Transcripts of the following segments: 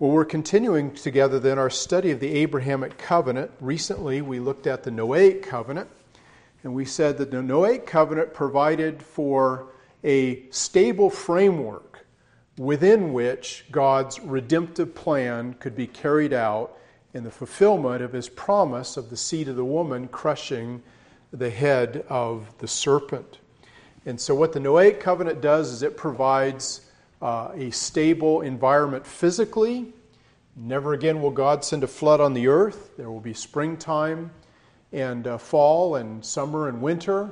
Well, we're continuing together then our study of the Abrahamic covenant. Recently, we looked at the Noahic covenant, and we said that the Noahic covenant provided for a stable framework within which God's redemptive plan could be carried out in the fulfillment of his promise of the seed of the woman crushing the head of the serpent. And so, what the Noahic covenant does is it provides uh, a stable environment physically. Never again will God send a flood on the earth. There will be springtime and uh, fall and summer and winter.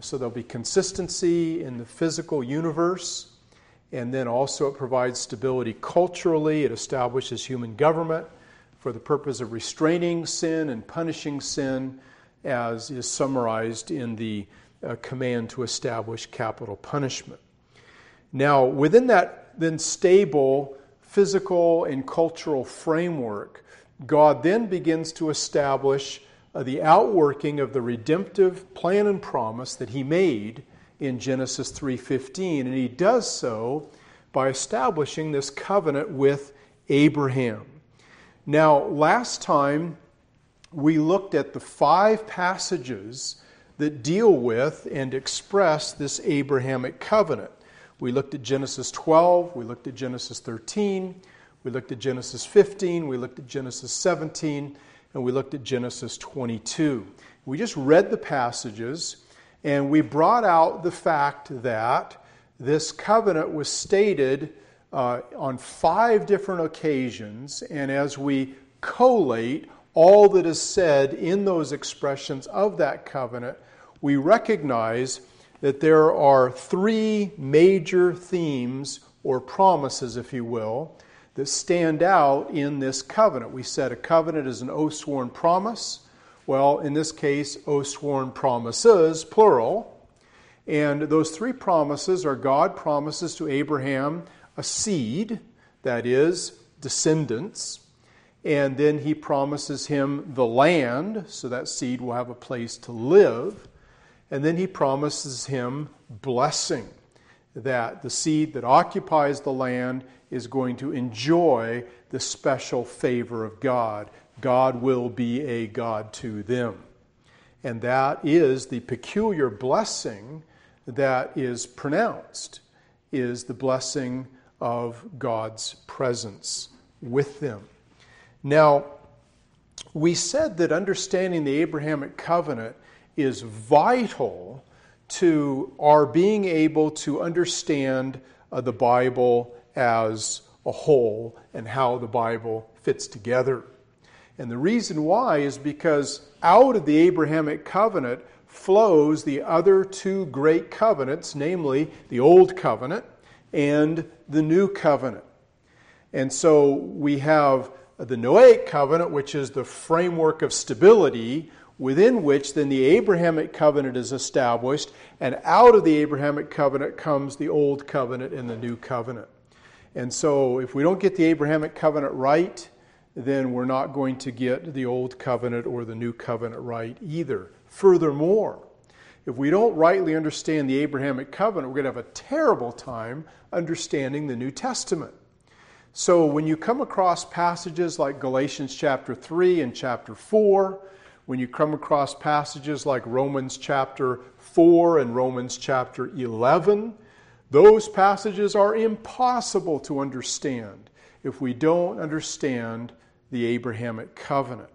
So there'll be consistency in the physical universe. And then also, it provides stability culturally. It establishes human government for the purpose of restraining sin and punishing sin, as is summarized in the uh, command to establish capital punishment. Now, within that then stable physical and cultural framework, God then begins to establish uh, the outworking of the redemptive plan and promise that he made in Genesis 3:15 and he does so by establishing this covenant with Abraham. Now, last time we looked at the five passages that deal with and express this Abrahamic covenant. We looked at Genesis 12, we looked at Genesis 13, we looked at Genesis 15, we looked at Genesis 17, and we looked at Genesis 22. We just read the passages and we brought out the fact that this covenant was stated uh, on five different occasions, and as we collate all that is said in those expressions of that covenant, we recognize that there are three major themes or promises, if you will, that stand out in this covenant. We said a covenant is an oath sworn promise. Well, in this case, oath sworn promises, plural. And those three promises are God promises to Abraham a seed, that is, descendants. And then he promises him the land, so that seed will have a place to live. And then he promises him blessing, that the seed that occupies the land is going to enjoy the special favor of God. God will be a God to them. And that is the peculiar blessing that is pronounced, is the blessing of God's presence with them. Now, we said that understanding the Abrahamic covenant is vital to our being able to understand uh, the Bible as a whole and how the Bible fits together. And the reason why is because out of the Abrahamic covenant flows the other two great covenants, namely the Old Covenant and the New Covenant. And so we have the Noahic covenant, which is the framework of stability within which then the Abrahamic covenant is established, and out of the Abrahamic covenant comes the Old Covenant and the New Covenant. And so, if we don't get the Abrahamic covenant right, then we're not going to get the Old Covenant or the New Covenant right either. Furthermore, if we don't rightly understand the Abrahamic covenant, we're going to have a terrible time understanding the New Testament. So, when you come across passages like Galatians chapter 3 and chapter 4, when you come across passages like Romans chapter 4 and Romans chapter 11, those passages are impossible to understand if we don't understand the Abrahamic covenant.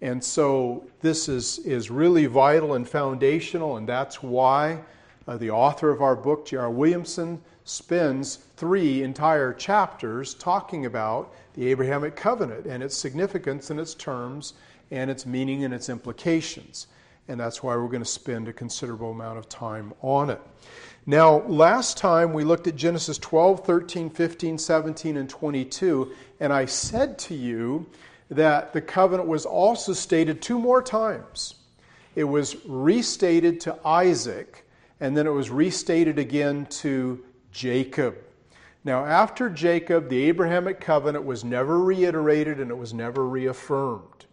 And so this is, is really vital and foundational, and that's why uh, the author of our book, J.R. Williamson, spends three entire chapters talking about the Abrahamic covenant and its significance and its terms and its meaning and its implications. And that's why we're going to spend a considerable amount of time on it. Now, last time we looked at Genesis 12, 13, 15, 17, and 22, and I said to you that the covenant was also stated two more times. It was restated to Isaac, and then it was restated again to Jacob. Now, after Jacob, the Abrahamic covenant was never reiterated and it was never reaffirmed.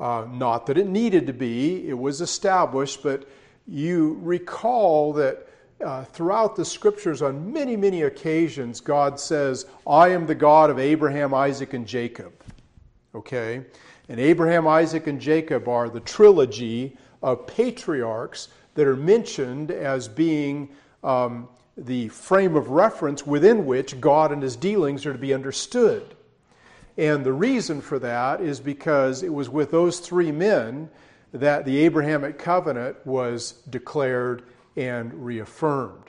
Uh, not that it needed to be, it was established, but you recall that uh, throughout the scriptures, on many, many occasions, God says, I am the God of Abraham, Isaac, and Jacob. Okay? And Abraham, Isaac, and Jacob are the trilogy of patriarchs that are mentioned as being um, the frame of reference within which God and his dealings are to be understood. And the reason for that is because it was with those three men that the Abrahamic covenant was declared and reaffirmed.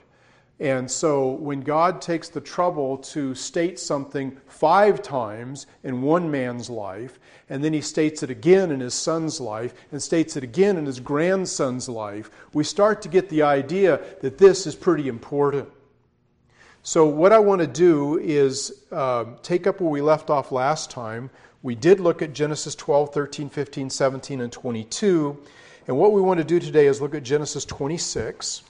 And so when God takes the trouble to state something five times in one man's life, and then he states it again in his son's life, and states it again in his grandson's life, we start to get the idea that this is pretty important. So, what I want to do is uh, take up where we left off last time. We did look at Genesis 12, 13, 15, 17, and 22. And what we want to do today is look at Genesis 26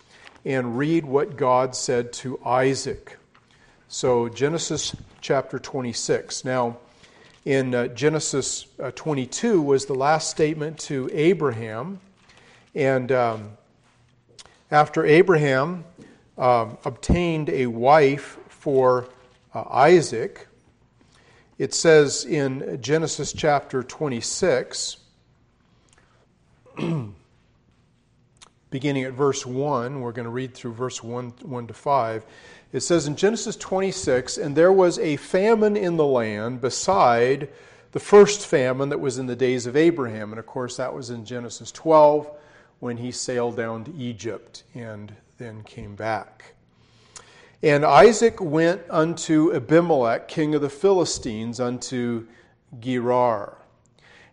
and read what God said to Isaac. So, Genesis chapter 26. Now, in uh, Genesis uh, 22 was the last statement to Abraham. And um, after Abraham um, obtained a wife for uh, Isaac, it says in Genesis chapter 26, beginning at verse 1, we're going to read through verse 1, 1 to 5. It says in Genesis 26, and there was a famine in the land beside the first famine that was in the days of Abraham. And of course, that was in Genesis 12 when he sailed down to Egypt and then came back. And Isaac went unto Abimelech, king of the Philistines, unto Gerar.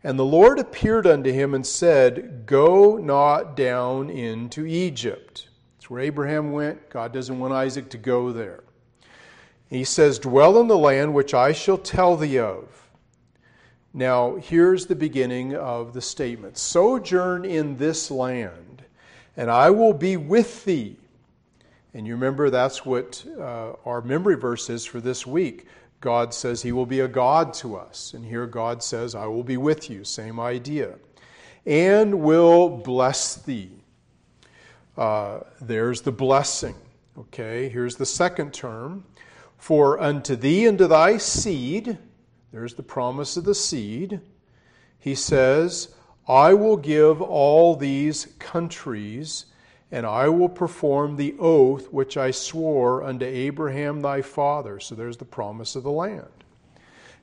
And the Lord appeared unto him and said, Go not down into Egypt. It's where Abraham went. God doesn't want Isaac to go there. He says, Dwell in the land which I shall tell thee of. Now, here's the beginning of the statement Sojourn in this land, and I will be with thee. And you remember that's what uh, our memory verse is for this week. God says he will be a God to us. And here God says, I will be with you. Same idea. And will bless thee. Uh, there's the blessing. Okay, here's the second term. For unto thee and to thy seed, there's the promise of the seed. He says, I will give all these countries and I will perform the oath which I swore unto Abraham thy father. So there's the promise of the land.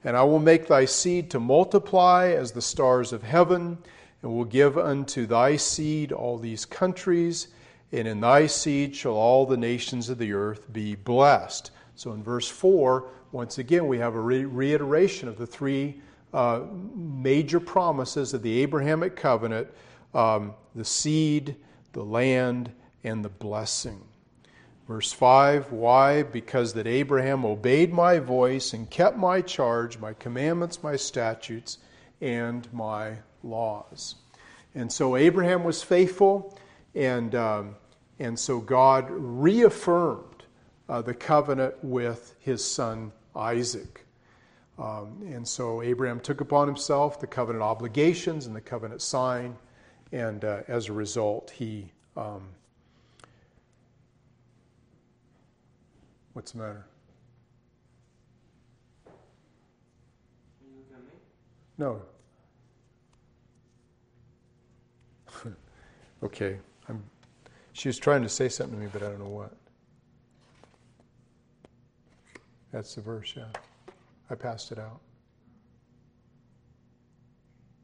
And I will make thy seed to multiply as the stars of heaven, and will give unto thy seed all these countries, and in thy seed shall all the nations of the earth be blessed. So in verse 4, once again, we have a re- reiteration of the three uh, major promises of the Abrahamic covenant um, the seed, the land, and the blessing. Verse 5 Why? Because that Abraham obeyed my voice and kept my charge, my commandments, my statutes, and my laws. And so Abraham was faithful, and, um, and so God reaffirmed uh, the covenant with his son Isaac. Um, and so Abraham took upon himself the covenant obligations and the covenant sign and uh, as a result, he. Um, what's the matter? No. okay. I'm, she was trying to say something to me, but I don't know what. That's the verse, yeah. I passed it out.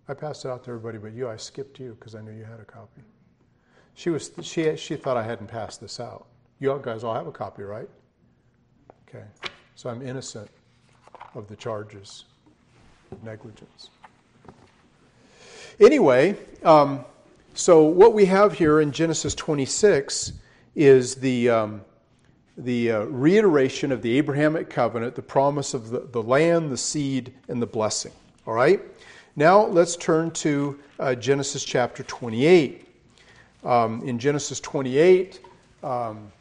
I passed it out to everybody but you. I skipped you because I knew you had a copy. She, was, she, she thought I hadn't passed this out. You guys all have a copy, right? Okay. So I'm innocent of the charges of negligence. Anyway, um, so what we have here in Genesis 26 is the, um, the uh, reiteration of the Abrahamic covenant, the promise of the, the land, the seed, and the blessing. All right? Now let's turn to uh, Genesis chapter 28. Um, in Genesis 28, um,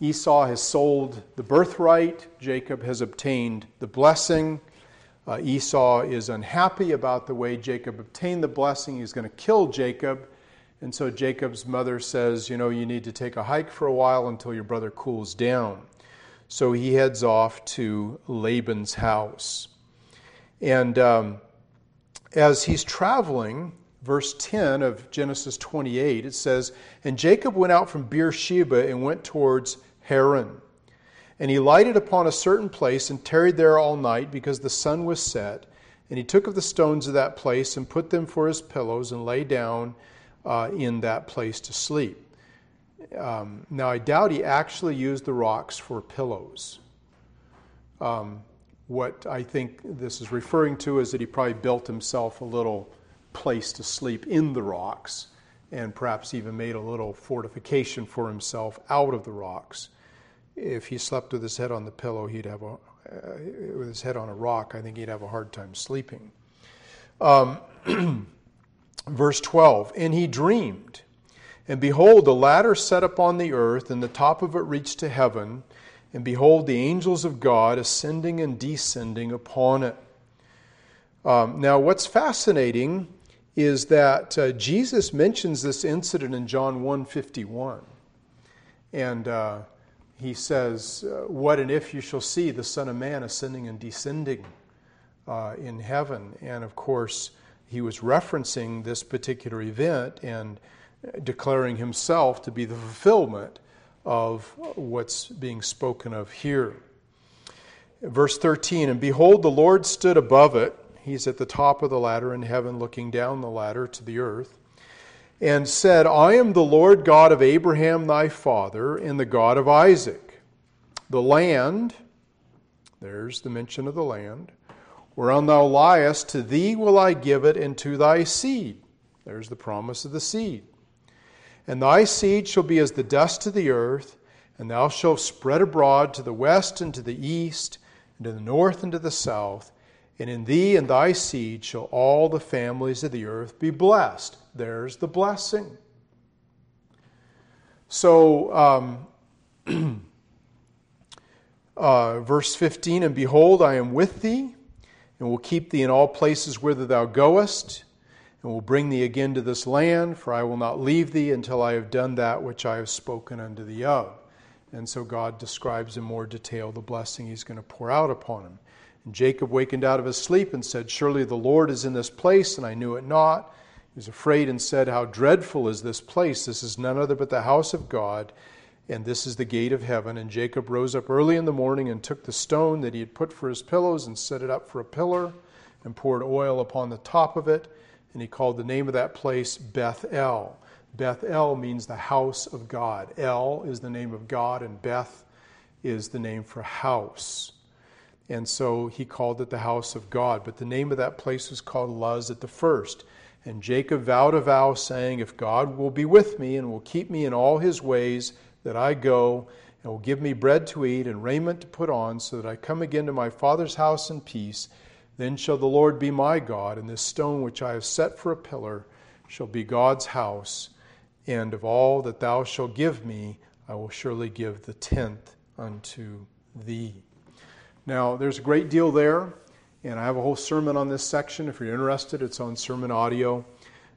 Esau has sold the birthright, Jacob has obtained the blessing. Uh, Esau is unhappy about the way Jacob obtained the blessing. He's going to kill Jacob. And so Jacob's mother says, You know, you need to take a hike for a while until your brother cools down. So he heads off to Laban's house. And um, as he's traveling, verse 10 of Genesis 28, it says, And Jacob went out from Beersheba and went towards Haran. And he lighted upon a certain place and tarried there all night because the sun was set. And he took of the stones of that place and put them for his pillows and lay down uh, in that place to sleep. Um, now, I doubt he actually used the rocks for pillows. Um, what I think this is referring to is that he probably built himself a little place to sleep in the rocks and perhaps even made a little fortification for himself out of the rocks if he slept with his head on the pillow, he'd have a, uh, with his head on a rock, I think he'd have a hard time sleeping. Um, verse 12, and he dreamed, and behold, the ladder set upon the earth, and the top of it reached to heaven, and behold, the angels of God ascending and descending upon it. Um, now, what's fascinating is that uh, Jesus mentions this incident in John 151. And uh, he says, uh, What and if you shall see the Son of Man ascending and descending uh, in heaven? And of course, he was referencing this particular event and declaring himself to be the fulfillment of what's being spoken of here. Verse 13 And behold, the Lord stood above it. He's at the top of the ladder in heaven, looking down the ladder to the earth and said, I am the Lord God of Abraham thy father, and the God of Isaac. The land, there's the mention of the land, whereon thou liest, to thee will I give it, and to thy seed. There's the promise of the seed. And thy seed shall be as the dust of the earth, and thou shalt spread abroad to the west and to the east, and to the north and to the south. And in thee and thy seed shall all the families of the earth be blessed. There's the blessing. So, um, uh, verse 15 And behold, I am with thee, and will keep thee in all places whither thou goest, and will bring thee again to this land, for I will not leave thee until I have done that which I have spoken unto thee of. And so God describes in more detail the blessing he's going to pour out upon him. And Jacob wakened out of his sleep and said, Surely the Lord is in this place, and I knew it not. He was afraid and said, How dreadful is this place! This is none other but the house of God, and this is the gate of heaven. And Jacob rose up early in the morning and took the stone that he had put for his pillows and set it up for a pillar, and poured oil upon the top of it. And he called the name of that place Beth El. Beth El means the house of God. El is the name of God, and Beth is the name for house. And so he called it the house of God. But the name of that place was called Luz at the first. And Jacob vowed a vow, saying, If God will be with me and will keep me in all his ways that I go, and will give me bread to eat and raiment to put on, so that I come again to my father's house in peace, then shall the Lord be my God, and this stone which I have set for a pillar shall be God's house. And of all that thou shalt give me, I will surely give the tenth unto thee. Now, there's a great deal there, and I have a whole sermon on this section. If you're interested, it's on sermon audio.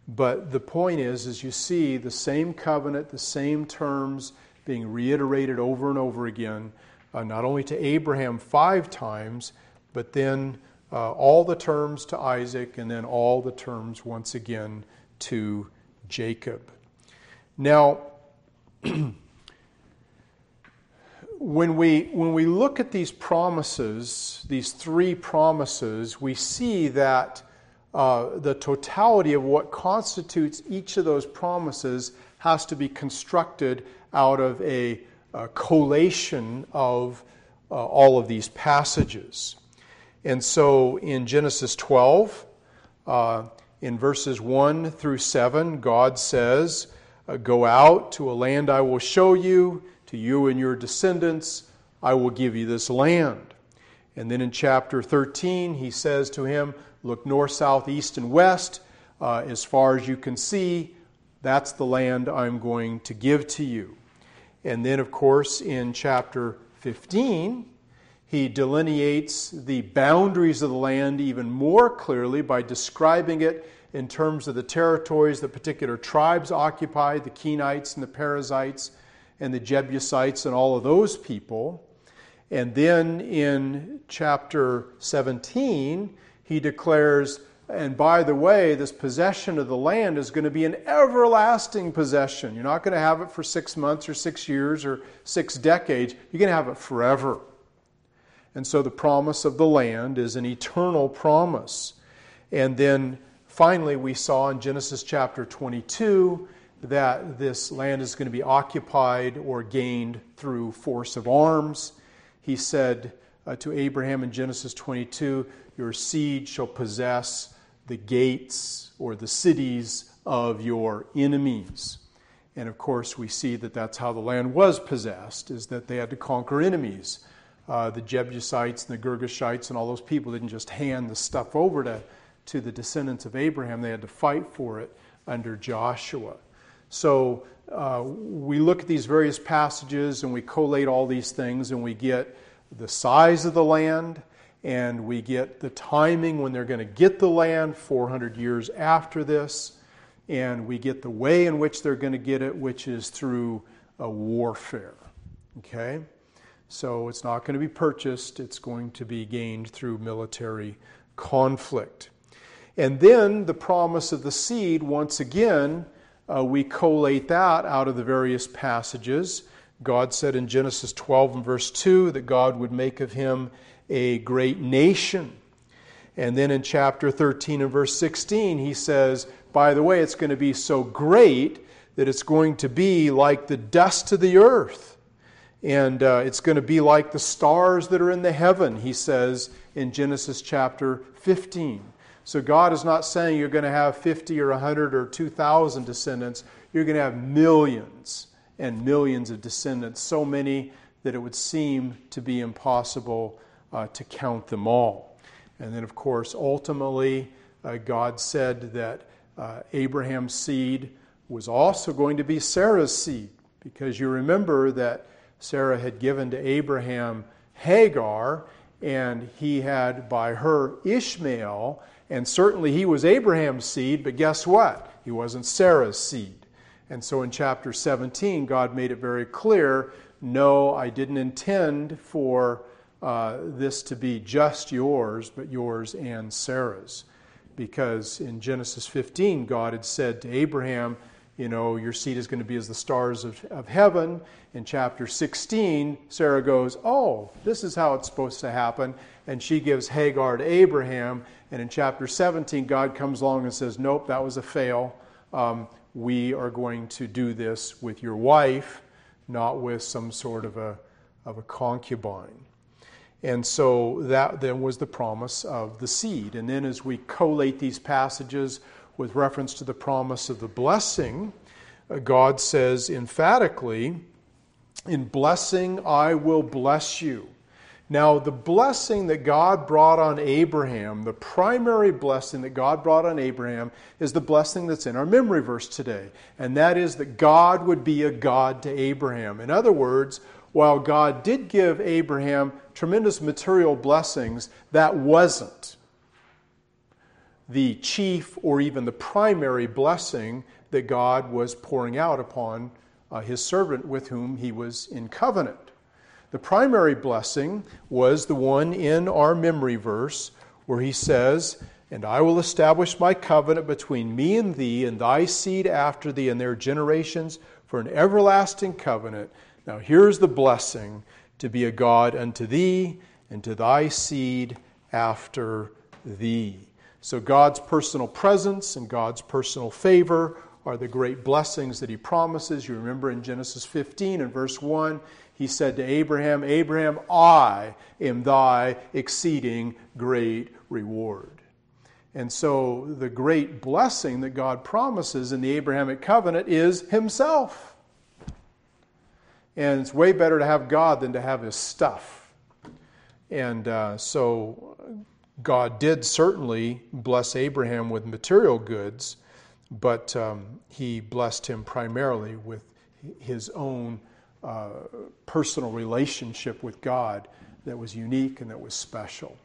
But the point is, as you see the same covenant, the same terms being reiterated over and over again, uh, not only to Abraham five times, but then uh, all the terms to Isaac, and then all the terms once again to Jacob. Now, when we, when we look at these promises, these three promises, we see that uh, the totality of what constitutes each of those promises has to be constructed out of a, a collation of uh, all of these passages. And so in Genesis 12, uh, in verses 1 through 7, God says, uh, Go out to a land I will show you to you and your descendants, I will give you this land. And then in chapter 13, he says to him, Look north, south, east, and west. Uh, as far as you can see, that's the land I'm going to give to you. And then, of course, in chapter 15, he delineates the boundaries of the land even more clearly by describing it in terms of the territories that particular tribes occupied the Kenites and the Perizzites and the Jebusites and all of those people. And then in chapter 17, he declares, and by the way, this possession of the land is going to be an everlasting possession. You're not going to have it for six months or six years or six decades. You're going to have it forever. And so the promise of the land is an eternal promise. And then finally, we saw in Genesis chapter 22 that this land is going to be occupied or gained through force of arms. He said uh, to Abraham in Genesis 22, Your seed shall possess the gates or the cities of your enemies. And of course, we see that that's how the land was possessed, is that they had to conquer enemies. Uh, the Jebusites and the Girgashites and all those people didn't just hand the stuff over to, to the descendants of Abraham, they had to fight for it under Joshua. So uh, we look at these various passages and we collate all these things and we get the size of the land and we get the timing when they're going to get the land 400 years after this and we get the way in which they're going to get it which is through a warfare okay so it's not going to be purchased it's going to be gained through military conflict and then the promise of the seed once again uh, we collate that out of the various passages. God said in Genesis 12 and verse 2 that God would make of him a great nation. And then in chapter 13 and verse 16, he says, by the way, it's going to be so great that it's going to be like the dust of the earth. And uh, it's going to be like the stars that are in the heaven, he says in Genesis chapter 15. So God is not saying you're going to have 50 or 100 or 2,000 descendants. You're going to have millions and millions of descendants, so many that it would seem to be impossible uh, to count them all. And then, of course, ultimately, uh, God said that uh, Abraham's seed was also going to be Sarah's seed, because you remember that Sarah had given to Abraham Hagar, and he had by her Ishmael, and certainly he was Abraham's seed, but guess what? He wasn't Sarah's seed. And so in chapter 17, God made it very clear no, I didn't intend for uh, this to be just yours, but yours and Sarah's. Because in Genesis 15, God had said to Abraham, you know, your seed is going to be as the stars of, of heaven. In chapter 16, Sarah goes, Oh, this is how it's supposed to happen. And she gives Hagar to Abraham. And in chapter 17, God comes along and says, Nope, that was a fail. Um, we are going to do this with your wife, not with some sort of a, of a concubine. And so that then was the promise of the seed. And then as we collate these passages, with reference to the promise of the blessing, uh, God says emphatically, In blessing I will bless you. Now, the blessing that God brought on Abraham, the primary blessing that God brought on Abraham, is the blessing that's in our memory verse today. And that is that God would be a God to Abraham. In other words, while God did give Abraham tremendous material blessings, that wasn't the chief or even the primary blessing that God was pouring out upon uh, his servant with whom he was in covenant. The primary blessing was the one in our memory verse where he says, And I will establish my covenant between me and thee and thy seed after thee and their generations for an everlasting covenant. Now here's the blessing to be a God unto thee and to thy seed after thee. So, God's personal presence and God's personal favor are the great blessings that He promises. You remember in Genesis 15 and verse 1, He said to Abraham, Abraham, I am thy exceeding great reward. And so, the great blessing that God promises in the Abrahamic covenant is Himself. And it's way better to have God than to have His stuff. And uh, so, God did certainly bless Abraham with material goods, but um, he blessed him primarily with his own uh, personal relationship with God that was unique and that was special.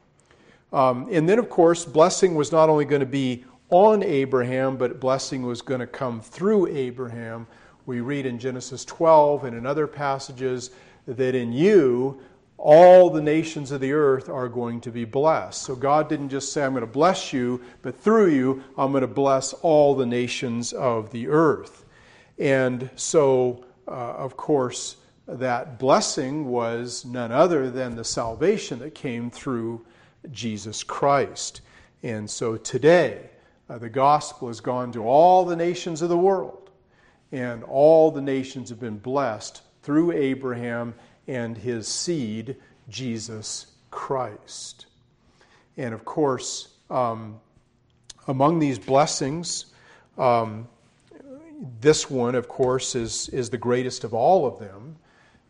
Um, and then, of course, blessing was not only going to be on Abraham, but blessing was going to come through Abraham. We read in Genesis 12 and in other passages that in you, all the nations of the earth are going to be blessed. So God didn't just say, I'm going to bless you, but through you, I'm going to bless all the nations of the earth. And so, uh, of course, that blessing was none other than the salvation that came through Jesus Christ. And so today, uh, the gospel has gone to all the nations of the world, and all the nations have been blessed through Abraham and his seed, Jesus Christ. And of course, um, among these blessings, um, this one, of course, is, is the greatest of all of them,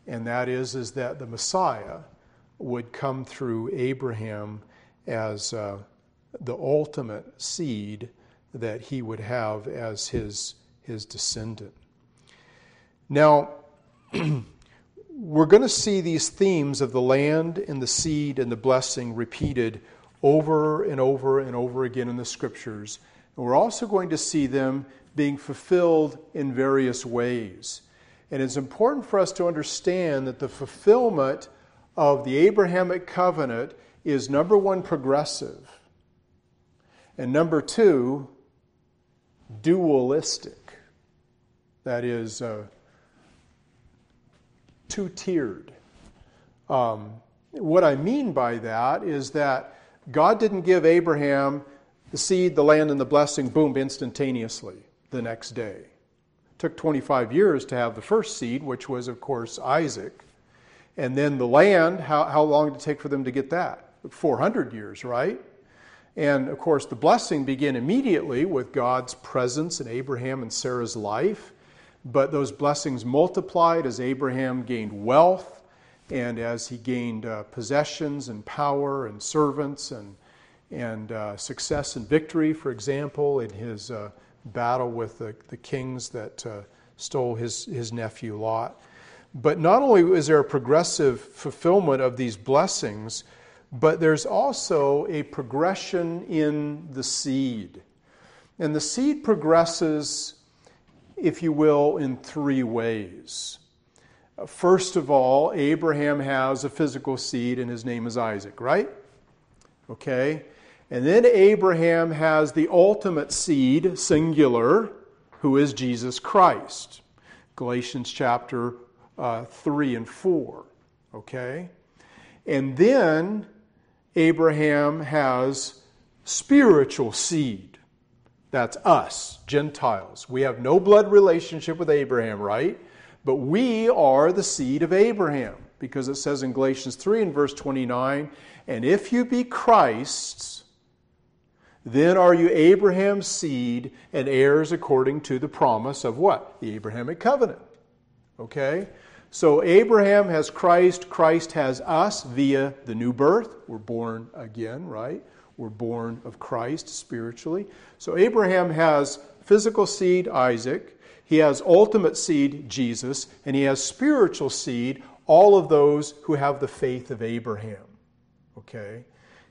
and that is, is that the Messiah would come through Abraham as uh, the ultimate seed that he would have as his, his descendant. Now, we're going to see these themes of the land and the seed and the blessing repeated over and over and over again in the scriptures. And we're also going to see them being fulfilled in various ways. And it's important for us to understand that the fulfillment of the Abrahamic covenant is number one, progressive, and number two, dualistic. That is, uh, two tiered. Um, what I mean by that is that God didn't give Abraham the seed, the land, and the blessing, boom, instantaneously the next day. It took 25 years to have the first seed, which was, of course, Isaac. And then the land, how, how long did it take for them to get that? 400 years, right? And of course, the blessing began immediately with God's presence in Abraham and Sarah's life. But those blessings multiplied as Abraham gained wealth and as he gained uh, possessions and power and servants and, and uh, success and victory, for example, in his uh, battle with the, the kings that uh, stole his, his nephew Lot. But not only is there a progressive fulfillment of these blessings, but there's also a progression in the seed. And the seed progresses if you will, in three ways. First of all, Abraham has a physical seed, and his name is Isaac, right? Okay. And then Abraham has the ultimate seed, singular, who is Jesus Christ. Galatians chapter uh, 3 and 4. Okay? And then Abraham has spiritual seed. That's us, Gentiles. We have no blood relationship with Abraham, right? But we are the seed of Abraham because it says in Galatians 3 and verse 29 and if you be Christ's, then are you Abraham's seed and heirs according to the promise of what? The Abrahamic covenant. Okay? So Abraham has Christ, Christ has us via the new birth. We're born again, right? We're born of Christ spiritually. So Abraham has physical seed, Isaac. He has ultimate seed, Jesus. And he has spiritual seed, all of those who have the faith of Abraham. Okay?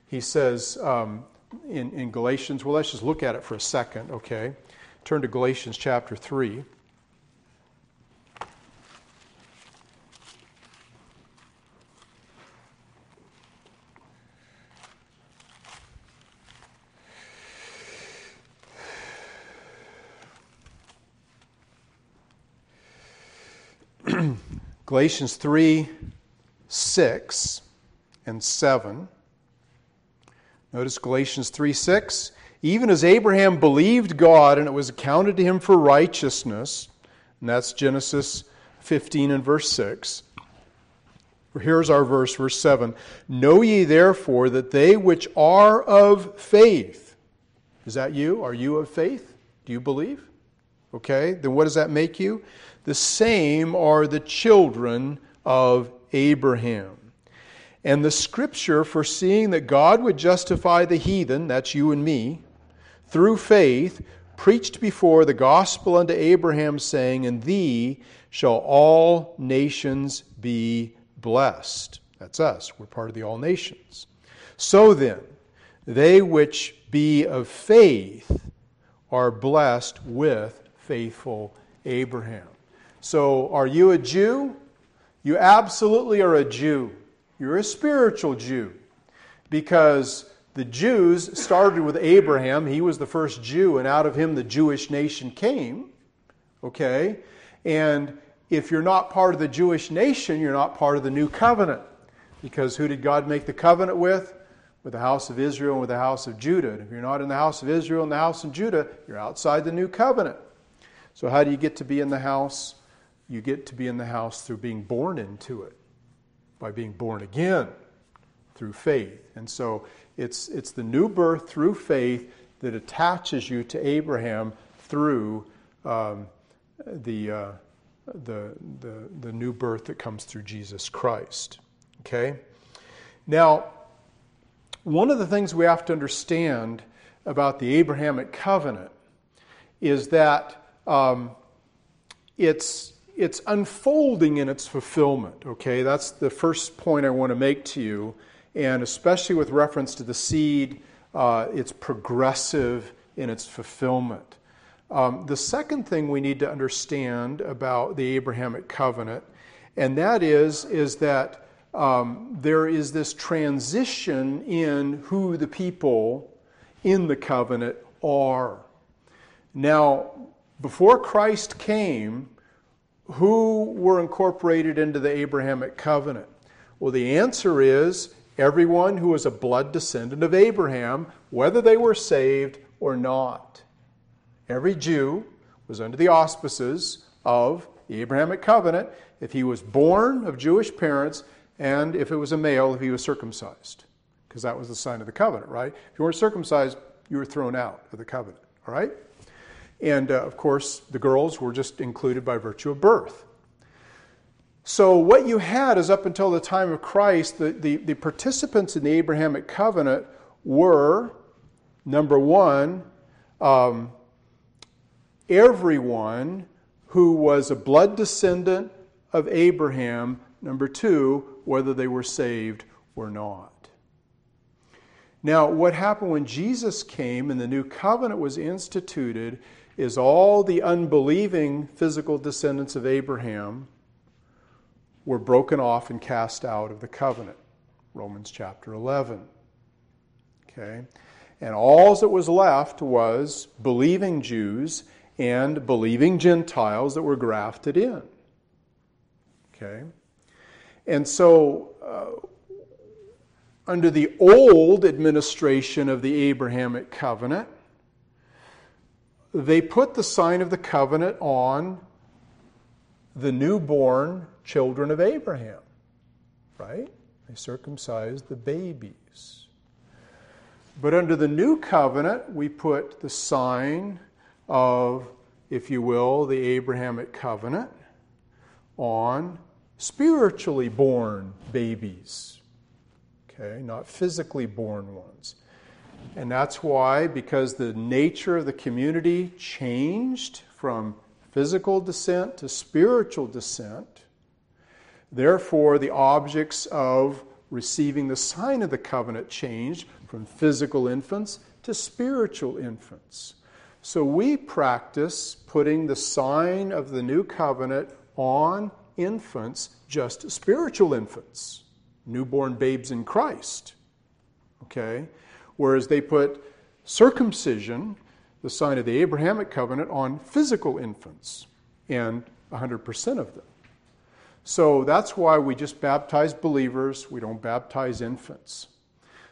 He says um, in, in Galatians, well, let's just look at it for a second, okay? Turn to Galatians chapter 3. Galatians 3 6 and 7. Notice Galatians 3 6. Even as Abraham believed God and it was accounted to him for righteousness, and that's Genesis 15 and verse 6. Here's our verse, verse 7. Know ye therefore that they which are of faith, is that you? Are you of faith? Do you believe? Okay, then what does that make you? The same are the children of Abraham. And the scripture, foreseeing that God would justify the heathen, that's you and me, through faith, preached before the gospel unto Abraham, saying, In thee shall all nations be blessed. That's us. We're part of the all nations. So then, they which be of faith are blessed with faithful Abraham. So, are you a Jew? You absolutely are a Jew. You're a spiritual Jew because the Jews started with Abraham. He was the first Jew, and out of him the Jewish nation came. Okay? And if you're not part of the Jewish nation, you're not part of the new covenant. Because who did God make the covenant with? With the house of Israel and with the house of Judah. And if you're not in the house of Israel and the house of Judah, you're outside the new covenant. So, how do you get to be in the house? You get to be in the house through being born into it, by being born again through faith. And so, it's, it's the new birth through faith that attaches you to Abraham through um, the, uh, the, the, the new birth that comes through Jesus Christ. Okay? Now, one of the things we have to understand about the Abrahamic covenant is that um, it's, it's unfolding in its fulfillment. Okay? That's the first point I want to make to you and especially with reference to the seed, uh, it's progressive in its fulfillment. Um, the second thing we need to understand about the Abrahamic covenant, and that is, is that um, there is this transition in who the people in the covenant are. Now, before Christ came, who were incorporated into the Abrahamic covenant? Well, the answer is everyone who was a blood descendant of Abraham, whether they were saved or not. Every Jew was under the auspices of the Abrahamic covenant if he was born of Jewish parents and if it was a male, if he was circumcised. Because that was the sign of the covenant, right? If you weren't circumcised, you were thrown out of the covenant, all right? And uh, of course, the girls were just included by virtue of birth. So, what you had is up until the time of Christ, the, the, the, participants in the Abrahamic covenant were number one, um, everyone who was a blood descendant of Abraham, number two, whether they were saved or not. Now, what happened when Jesus came and the new covenant was instituted is all the unbelieving physical descendants of Abraham were broken off and cast out of the covenant. Romans chapter 11. Okay? And all that was left was believing Jews and believing Gentiles that were grafted in. Okay? And so, uh, under the old administration of the Abrahamic covenant, they put the sign of the covenant on the newborn children of Abraham, right? They circumcised the babies. But under the new covenant, we put the sign of, if you will, the Abrahamic covenant on spiritually born babies, okay, not physically born ones. And that's why, because the nature of the community changed from physical descent to spiritual descent. Therefore, the objects of receiving the sign of the covenant changed from physical infants to spiritual infants. So we practice putting the sign of the new covenant on infants, just spiritual infants, newborn babes in Christ. Okay? Whereas they put circumcision the sign of the Abrahamic covenant on physical infants, and 100% of them. So that's why we just baptize believers, we don't baptize infants.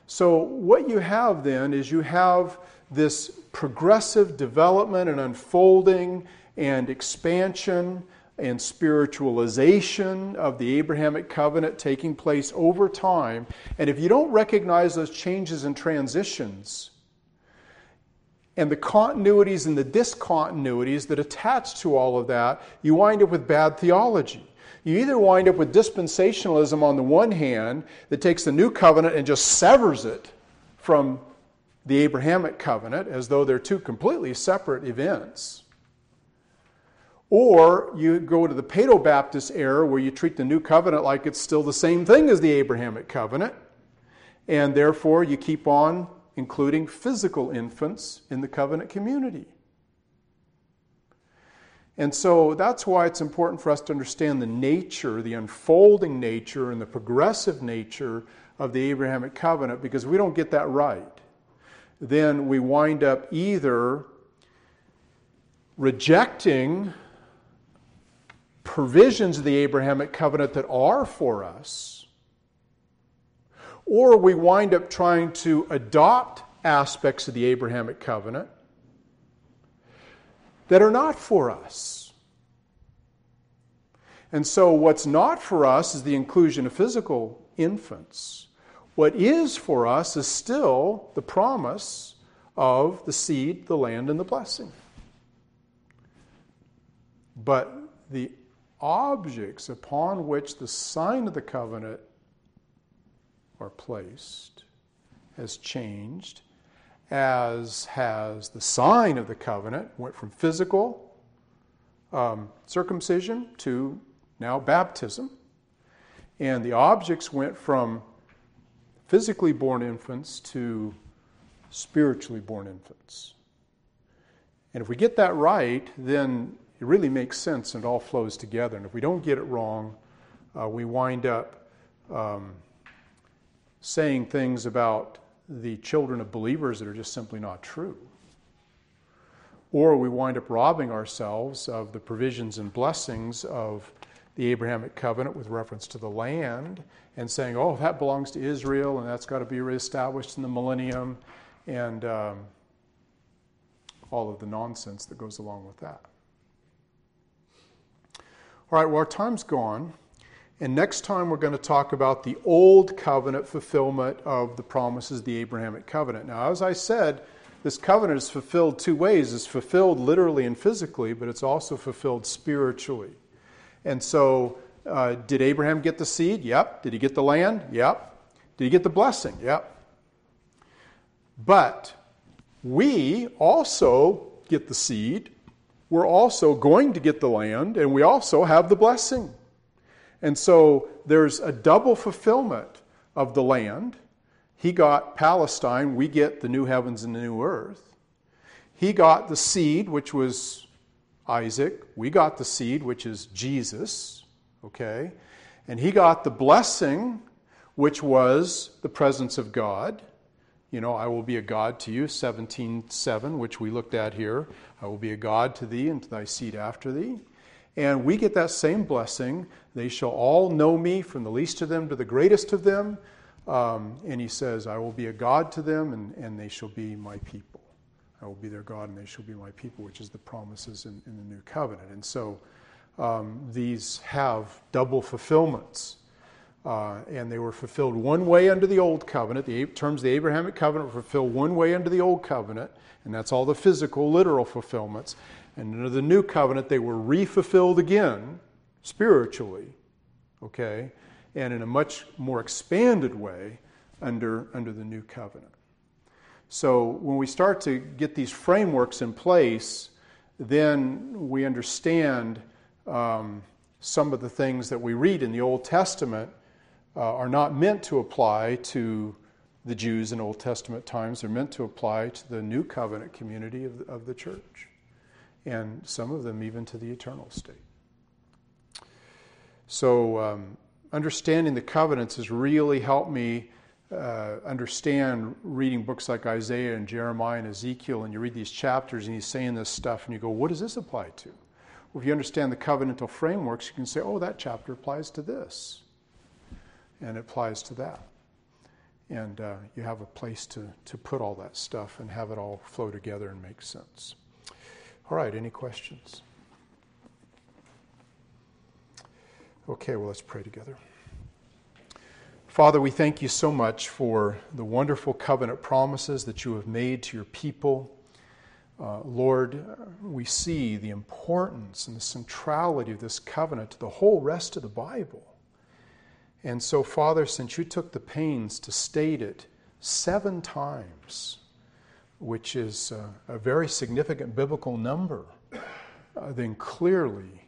So, what you have then is you have this progressive development and unfolding and expansion and spiritualization of the Abrahamic covenant taking place over time. And if you don't recognize those changes and transitions, and the continuities and the discontinuities that attach to all of that, you wind up with bad theology. You either wind up with dispensationalism on the one hand that takes the new covenant and just severs it from the Abrahamic covenant as though they're two completely separate events. Or you go to the Paedo Baptist era where you treat the new covenant like it's still the same thing as the Abrahamic covenant, and therefore you keep on including physical infants in the covenant community. And so that's why it's important for us to understand the nature, the unfolding nature, and the progressive nature of the Abrahamic covenant, because we don't get that right, then we wind up either rejecting provisions of the Abrahamic covenant that are for us, or we wind up trying to adopt aspects of the Abrahamic covenant that are not for us. And so, what's not for us is the inclusion of physical infants. What is for us is still the promise of the seed, the land, and the blessing. But the objects upon which the sign of the covenant are placed has changed, as has the sign of the covenant, went from physical um, circumcision to now baptism. And the objects went from physically born infants to spiritually born infants. And if we get that right, then it really makes sense and it all flows together. And if we don't get it wrong, uh, we wind up um, saying things about the children of believers that are just simply not true. Or we wind up robbing ourselves of the provisions and blessings of the Abrahamic covenant with reference to the land and saying, oh, that belongs to Israel and that's got to be reestablished in the millennium and um, all of the nonsense that goes along with that. All right, well, our time's gone. And next time we're going to talk about the old covenant fulfillment of the promises of the Abrahamic covenant. Now, as I said, this covenant is fulfilled two ways. It's fulfilled literally and physically, but it's also fulfilled spiritually. And so, uh, did Abraham get the seed? Yep. Did he get the land? Yep. Did he get the blessing? Yep. But we also get the seed. We're also going to get the land, and we also have the blessing. And so there's a double fulfillment of the land. He got Palestine, we get the new heavens and the new earth. He got the seed, which was Isaac. We got the seed, which is Jesus, okay? And he got the blessing, which was the presence of God. You know, I will be a God to you, 17:7, which we looked at here. I will be a God to thee and to thy seed after thee. And we get that same blessing. They shall all know me, from the least of them to the greatest of them. Um, and he says, I will be a God to them, and, and they shall be my people. I will be their God and they shall be my people, which is the promises in, in the new covenant. And so um, these have double fulfillments. Uh, and they were fulfilled one way under the old covenant. The terms of the Abrahamic covenant were fulfilled one way under the old covenant, and that's all the physical, literal fulfillments. And under the new covenant, they were refulfilled again spiritually, okay, and in a much more expanded way under, under the new covenant. So when we start to get these frameworks in place, then we understand um, some of the things that we read in the Old Testament are not meant to apply to the Jews in Old Testament times. They're meant to apply to the new covenant community of the, of the church, and some of them even to the eternal state. So, um, understanding the covenants has really helped me uh, understand reading books like Isaiah and Jeremiah and Ezekiel, and you read these chapters and he's saying this stuff, and you go, what does this apply to? Well, if you understand the covenantal frameworks, you can say, oh, that chapter applies to this, and it applies to that. And uh, you have a place to, to put all that stuff and have it all flow together and make sense. All right, any questions? Okay, well, let's pray together. Father, we thank you so much for the wonderful covenant promises that you have made to your people. Uh, Lord, we see the importance and the centrality of this covenant to the whole rest of the Bible. And so, Father, since you took the pains to state it seven times, which is a, a very significant biblical number, uh, then clearly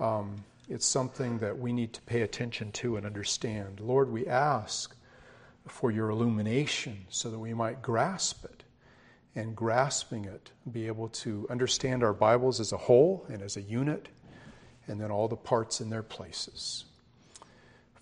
um, it's something that we need to pay attention to and understand. Lord, we ask for your illumination so that we might grasp it and grasping it, be able to understand our Bibles as a whole and as a unit, and then all the parts in their places.